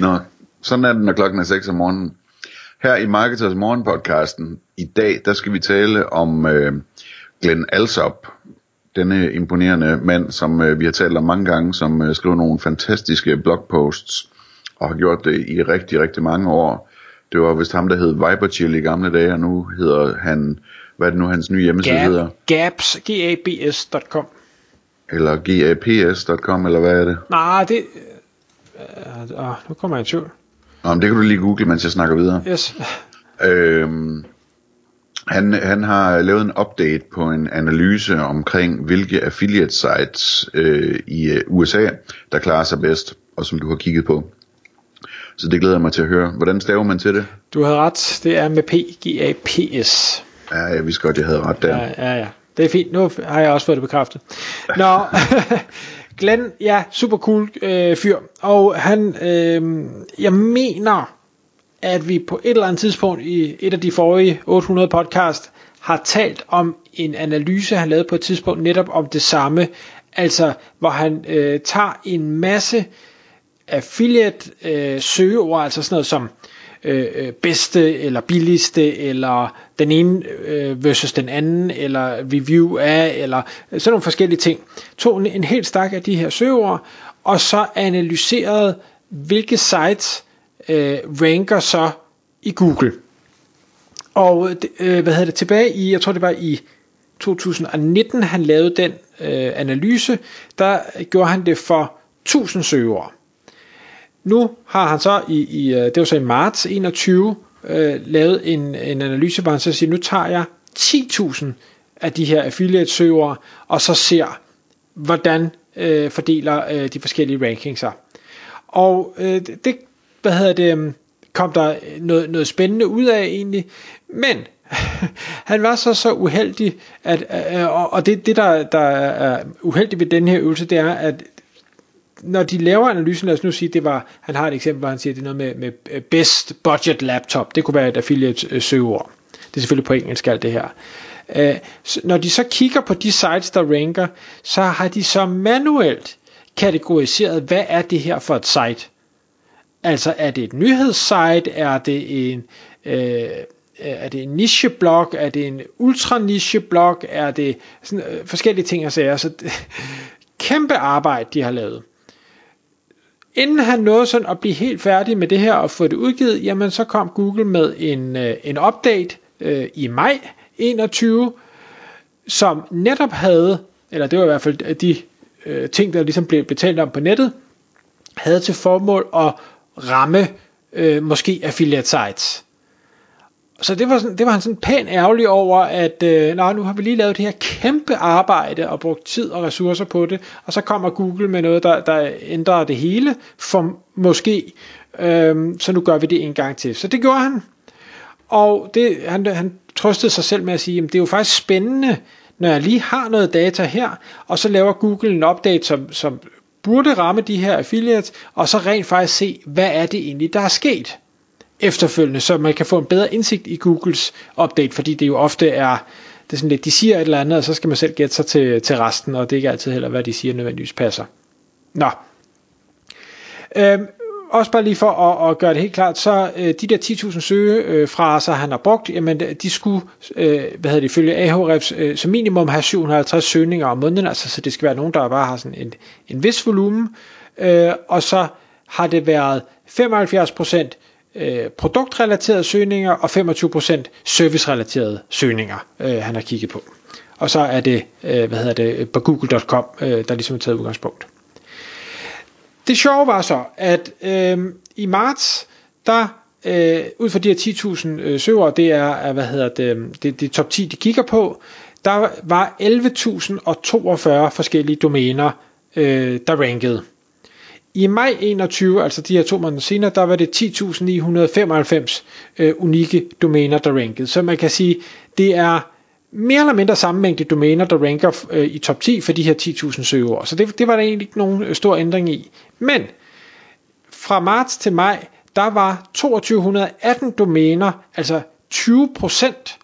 Nå, sådan er det, når klokken er 6 om morgenen. Her i Marketers Morgenpodcasten i dag, der skal vi tale om øh, Glenn Alsop, denne imponerende mand, som øh, vi har talt om mange gange, som øh, skriver nogle fantastiske blogposts, og har gjort det i rigtig, rigtig mange år. Det var vist ham, der hed Viberchill i gamle dage, og nu hedder han, hvad er det nu, hans nye hjemmeside Gab, hedder? Gabs, G-A-B-S.com. Eller gaps.com, eller hvad er det? Nej, det... Øh, øh, nu kommer jeg i tvivl. Nå, men det kan du lige google, mens jeg snakker videre. Yes. Øhm, han, han har lavet en update på en analyse omkring, hvilke affiliate sites øh, i øh, USA, der klarer sig bedst, og som du har kigget på. Så det glæder jeg mig til at høre. Hvordan staver man til det? Du havde ret. Det er med P, G-A-P-S. Ja, jeg vidste godt, jeg havde ret der. Ja, ja, ja. Det er fint. Nu har jeg også fået det bekræftet. Nå, Glenn, ja, super cool øh, fyr. Og han, øh, jeg mener, at vi på et eller andet tidspunkt i et af de forrige 800 podcast har talt om en analyse, han lavede på et tidspunkt netop om det samme. Altså, hvor han øh, tager en masse affiliate øh, søgeord, altså sådan noget som øh, Øh, øh, bedste eller billigste eller den ene øh, versus den anden eller review af eller sådan nogle forskellige ting. Tog en, en helt stak af de her søgeord og så analyserede hvilke sites øh, ranker så i Google. Og øh, hvad hedder det tilbage i jeg tror det var i 2019 han lavede den øh, analyse, der gjorde han det for 1000 søgeord. Nu har han så i, i øh, det var så i marts 21 øh, lavet en, en analyse, hvor han så siger, nu tager jeg 10.000 af de her affiliate søgere, og så ser, hvordan øh, fordeler øh, de forskellige rankings sig. Og øh, det, hvad hedder det, øhm, kom der noget, noget spændende ud af egentlig, men han var så så uheldig, at, øh, og det, det der, der er uheldigt ved den her øvelse, det er, at når de laver analysen, lad os nu sige, det var, han har et eksempel, hvor han siger, det er noget med, med øh, best budget laptop, det kunne være et affiliate øh, søgeord. Det er selvfølgelig på engelsk alt det her. Øh, når de så kigger på de sites, der ranker, så har de så manuelt kategoriseret, hvad er det her for et site? Altså er det et nyhedssite, er det en, øh, øh er det en nicheblog, er det en ultra nicheblog, er det sådan, øh, forskellige ting og sager. Så det, kæmpe arbejde, de har lavet inden han nåede sådan at blive helt færdig med det her og få det udgivet, jamen så kom Google med en, øh, en update øh, i maj 21, som netop havde, eller det var i hvert fald de øh, ting, der ligesom blev betalt om på nettet, havde til formål at ramme øh, måske affiliate sites. Så det var, sådan, det var han sådan pæn ærgerlig over, at øh, nej, nu har vi lige lavet det her kæmpe arbejde og brugt tid og ressourcer på det, og så kommer Google med noget, der, der ændrer det hele, for måske, øh, så nu gør vi det en gang til. Så det gjorde han, og det, han, han trøstede sig selv med at sige, at det er jo faktisk spændende, når jeg lige har noget data her, og så laver Google en update, som, som burde ramme de her affiliates, og så rent faktisk se, hvad er det egentlig, der er sket efterfølgende, så man kan få en bedre indsigt i Googles update, fordi det jo ofte er, det er sådan lidt, de siger et eller andet, og så skal man selv gætte sig til, til resten, og det er ikke altid heller, hvad de siger nødvendigvis passer. Nå. Øhm, også bare lige for at, at gøre det helt klart, så øh, de der 10.000 søgefraser, øh, han har brugt, jamen de skulle, øh, hvad hedder det, ifølge Ahrefs, øh, som minimum have 750 søgninger om måneden, altså så det skal være nogen, der bare har sådan en, en vis volumen, øh, og så har det været 75 procent øh, produktrelaterede søgninger og 25% servicerelaterede søgninger, øh, han har kigget på. Og så er det, øh, hvad hedder det, på google.com, øh, der ligesom er taget udgangspunkt. Det sjove var så, at øh, i marts, der øh, ud fra de her 10.000 øh, søgere, det er, er, hvad hedder det, det, det top 10, de kigger på, der var 11.042 forskellige domæner, øh, der rankede. I maj 21, altså de her to måneder senere, der var det 10.995 øh, unikke domæner, der rankede. Så man kan sige, det er mere eller mindre samme mængde domæner, der ranker øh, i top 10 for de her 10.000 søgeord. Så det, det var der egentlig ikke nogen øh, stor ændring i. Men fra marts til maj, der var 2218 domæner, altså 20 procent,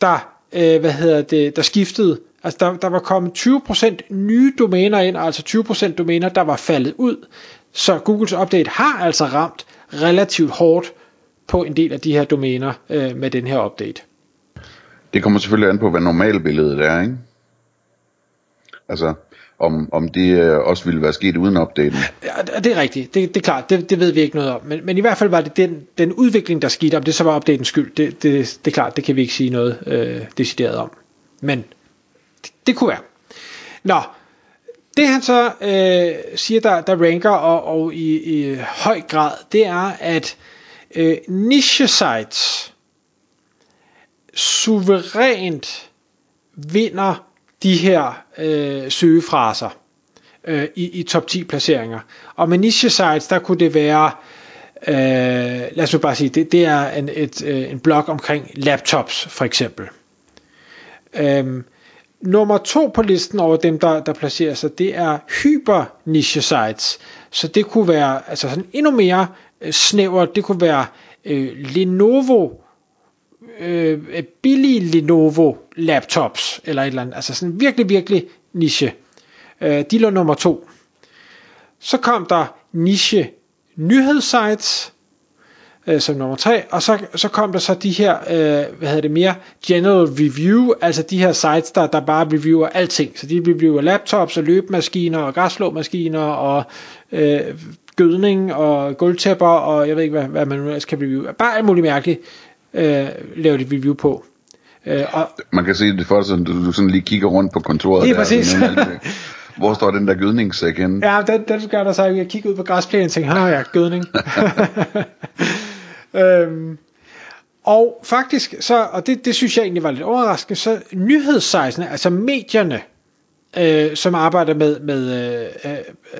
der, øh, hvad hedder det, der skiftede. Altså der, der var kommet 20% nye domæner ind, altså 20% domæner, der var faldet ud. Så Googles update har altså ramt relativt hårdt på en del af de her domæner øh, med den her update. Det kommer selvfølgelig an på, hvad normalbilledet er, ikke? Altså, om, om det øh, også ville være sket uden opdaten. Ja, det er rigtigt. Det, det er klart. Det, det ved vi ikke noget om. Men, men i hvert fald var det den, den udvikling, der skete. Om det så var opdatens skyld, det, det, det er klart. Det kan vi ikke sige noget øh, decideret om. Men det, kunne være. Nå, det han så øh, siger, der, der ranker og, og i, i høj grad, det er, at øh, niche sites suverænt vinder de her øh, søgefraser øh, i, i top 10 placeringer. Og med niche sites, der kunne det være, øh, lad os nu bare sige, det, det er en, et, øh, en blog omkring laptops for eksempel. Øh, nummer to på listen over dem, der, der placerer sig, det er hyper niche sites. Så det kunne være altså sådan endnu mere øh, snævert. Det kunne være øh, Lenovo øh, øh, billige Lenovo laptops, eller et eller andet, altså sådan virkelig, virkelig niche. Øh, de lå nummer to. Så kom der niche nyhedssites, øh, som nummer tre, og så, så kom der så de her, øh, hvad hedder det mere, general review, altså de her sites, der, der bare reviewer alting, så de reviewer laptops og løbemaskiner og græsslåmaskiner og øh, gødning og gulvtæpper og jeg ved ikke, hvad, hvad man nu ellers kan review. Bare alt muligt mærkeligt øh, lave et review på. Øh, og, Man kan se det for sig, du, du sådan lige kigger rundt på kontoret. Lige præcis. Hvor står den der gødningssæk henne? Ja, den, den gør der så, jeg kigger ud på græsplænen og tænker, har ja, gødning. øhm, og faktisk, så, og det, det synes jeg egentlig var lidt overraskende, så nyhedssejsene, altså medierne, øh, som arbejder med, med øh,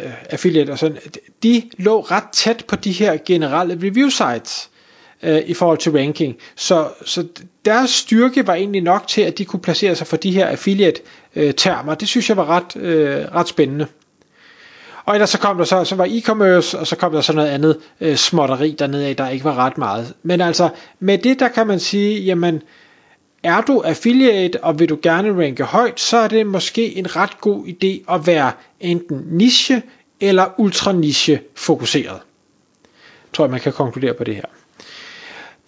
øh, affiliate og sådan, de lå ret tæt på de her generelle review sites øh, i forhold til ranking. Så, så deres styrke var egentlig nok til, at de kunne placere sig for de her affiliate-termer. Øh, det synes jeg var ret, øh, ret spændende. Og ellers så kom der så, så var e-commerce, og så kom der så noget andet øh, småtteri dernede af, der ikke var ret meget. Men altså, med det der kan man sige, jamen, er du affiliate, og vil du gerne ranke højt, så er det måske en ret god idé at være enten niche eller ultra niche fokuseret. Tror jeg, man kan konkludere på det her.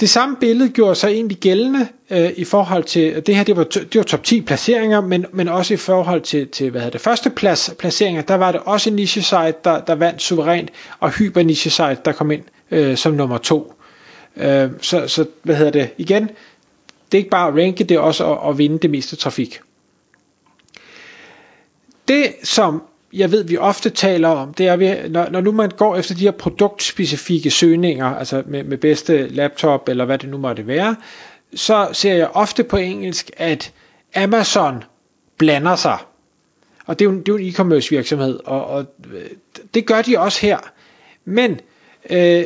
Det samme billede gjorde sig egentlig gældende øh, i forhold til, det her det var, det var top 10 placeringer, men, men også i forhold til, til hvad hedder det, første plads placeringer, der var det også en niche site, der, der vandt suverænt, og hyper niche site, der kom ind øh, som nummer to. Øh, så, så hvad hedder det, igen, det er ikke bare at ranke, det er også at, at vinde det meste trafik. Det som jeg ved, vi ofte taler om, det er, når, når nu man går efter de her produktspecifikke søgninger, altså med, med bedste laptop, eller hvad det nu måtte være, så ser jeg ofte på engelsk, at Amazon blander sig. Og det er jo, det er jo en e-commerce virksomhed, og, og øh, det gør de også her. Men øh,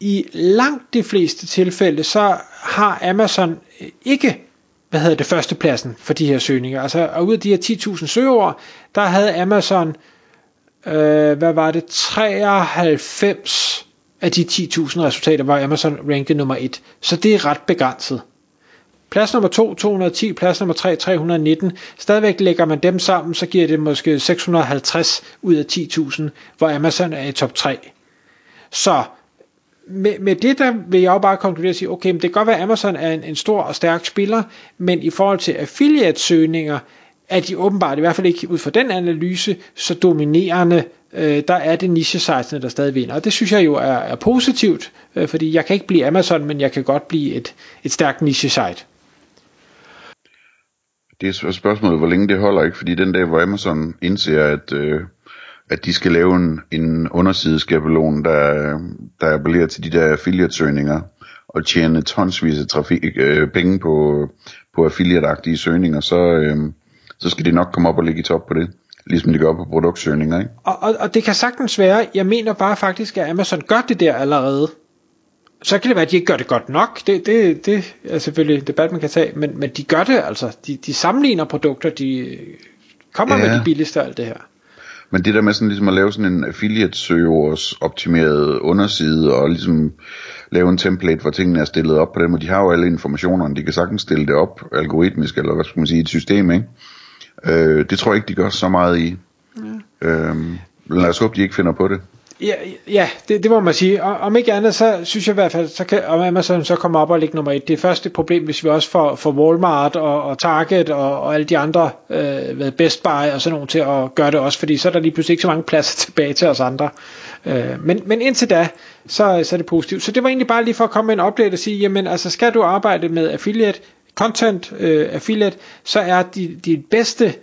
i langt de fleste tilfælde, så har Amazon ikke hvad hedder det, førstepladsen for de her søgninger. Altså, og ud af de her 10.000 søgeord, der havde Amazon, øh, hvad var det, 93 af de 10.000 resultater var Amazon ranket nummer 1. Så det er ret begrænset. Plads nummer 2, 210, plads nummer 3, 319. Stadigvæk lægger man dem sammen, så giver det måske 650 ud af 10.000, hvor Amazon er i top 3. Så med, med det der vil jeg jo bare konkludere og sige, okay, men det kan godt være, at Amazon er en, en stor og stærk spiller, men i forhold til affiliate-søgninger, er de åbenbart, i hvert fald ikke ud fra den analyse, så dominerende, øh, der er det niche-sitesene, der stadig vinder. Og det synes jeg jo er, er positivt, øh, fordi jeg kan ikke blive Amazon, men jeg kan godt blive et, et stærkt niche-site. Det er spørgsmålet, hvor længe det holder, ikke? Fordi den dag, hvor Amazon indser, at... Øh at de skal lave en, en undersideskabelon, der, der appellerer til de der affiliate-søgninger, og tjene tonsvis af trafik, øh, penge på, på affiliate-agtige søgninger, så, øh, så skal de nok komme op og ligge i top på det. Ligesom de gør på produktsøgninger, ikke? Og, og, og det kan sagtens være, jeg mener bare faktisk, at Amazon gør det der allerede. Så kan det være, at de ikke gør det godt nok. Det, det, det er selvfølgelig en debat, man kan tage. Men, men de gør det altså. De, de sammenligner produkter, de kommer ja. med de billigste og alt det her. Men det der med sådan ligesom at lave sådan en affiliate søgeords optimeret underside og ligesom lave en template, hvor tingene er stillet op på den måde. De har jo alle informationerne, de kan sagtens stille det op algoritmisk, eller hvad skal man sige, et system, ikke? Øh, det tror jeg ikke, de gør så meget i. Ja. Øh, lad os håbe, de ikke finder på det. Ja, ja det, det må man sige. Og, om ikke andet, så synes jeg i hvert fald, så kan om Amazon så kommer op og ligge nummer et. Det er første problem, hvis vi også får, får Walmart og, og Target og, og alle de andre, øh, Best Buy og sådan nogle til at gøre det også, fordi så er der lige pludselig ikke så mange pladser tilbage til os andre. Øh, men, men indtil da, så, så er det positivt. Så det var egentlig bare lige for at komme med en update og sige, jamen altså skal du arbejde med affiliate, content øh, affiliate, så er de, de bedste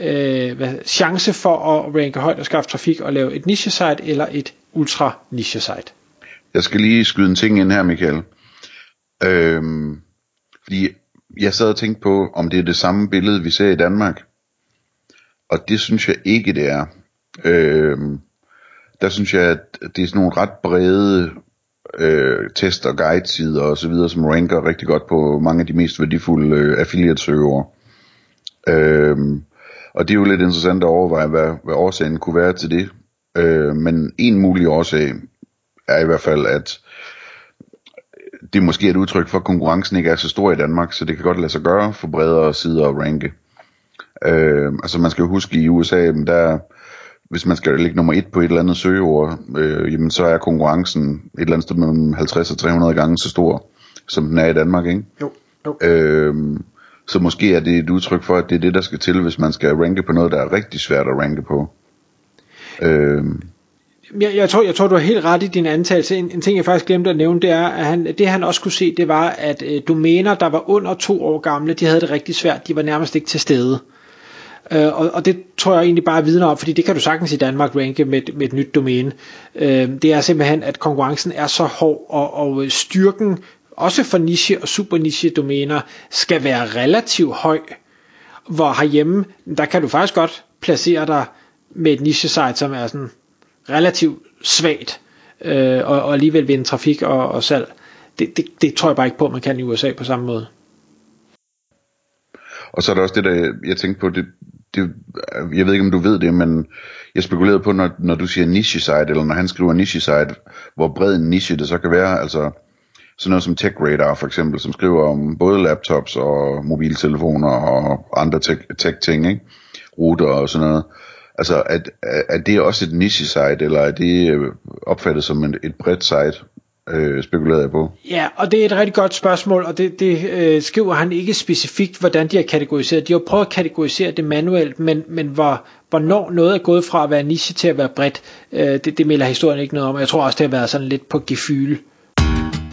øh, hvad, chance for at ranke højt og skaffe trafik og lave et niche site eller et ultra niche site. Jeg skal lige skyde en ting ind her, Michael. Øhm, fordi jeg sad og tænkte på, om det er det samme billede, vi ser i Danmark. Og det synes jeg ikke, det er. Øhm, der synes jeg, at det er sådan nogle ret brede øh, test- og guide-sider og så videre, som ranker rigtig godt på mange af de mest værdifulde øh, affiliate-søgere. Øhm, og det er jo lidt interessant at overveje, hvad, hvad årsagen kunne være til det. Øh, men en mulig årsag er i hvert fald, at det måske er et udtryk for, at konkurrencen ikke er så stor i Danmark, så det kan godt lade sig gøre for bredere sider at ranke. Øh, altså man skal jo huske i USA, der hvis man skal ligge nummer et på et eller andet søgeord, øh, jamen så er konkurrencen et eller andet sted mellem 50 og 300 gange så stor, som den er i Danmark, ikke? Jo. jo. Øh, så måske er det et udtryk for, at det er det, der skal til, hvis man skal ranke på noget, der er rigtig svært at ranke på. Øh, jeg, jeg, tror, jeg tror, du har helt ret i din antagelse. En, en ting, jeg faktisk glemte at nævne, det er, at han, det han også kunne se, det var, at øh, domæner, der var under to år gamle, de havde det rigtig svært. De var nærmest ikke til stede. Øh, og, og det tror jeg egentlig bare vidner om, fordi det kan du sagtens i Danmark ranke med, med et nyt domæne. Øh, det er simpelthen, at konkurrencen er så hård, og, og øh, styrken, også for niche og super niche domæner, skal være relativt høj. Hvor herhjemme, der kan du faktisk godt placere dig med et niche site, som er sådan relativt svagt, øh, og, og alligevel vinde trafik og, og salg. Det, det, det tror jeg bare ikke på, man kan i USA på samme måde. Og så er der også det, der jeg tænkte på, det, det, jeg ved ikke om du ved det, men jeg spekulerede på, når, når du siger niche site, eller når han skriver niche site, hvor bred en niche det så kan være, altså sådan noget som Tech Radar for eksempel, som skriver om både laptops og mobiltelefoner og andre tech, tech ting, ikke? router og sådan noget. Altså, er, er det også et niche site, eller er det øh, opfattet som et, et bredt site? øh, spekulerede jeg på. Ja, og det er et rigtig godt spørgsmål, og det, det øh, skriver han ikke specifikt, hvordan de har kategoriseret. De har prøvet at kategorisere det manuelt, men, men hvor, hvornår noget er gået fra at være niche til at være bredt, øh, det, det melder historien ikke noget om. Jeg tror også, det har været sådan lidt på gefyle.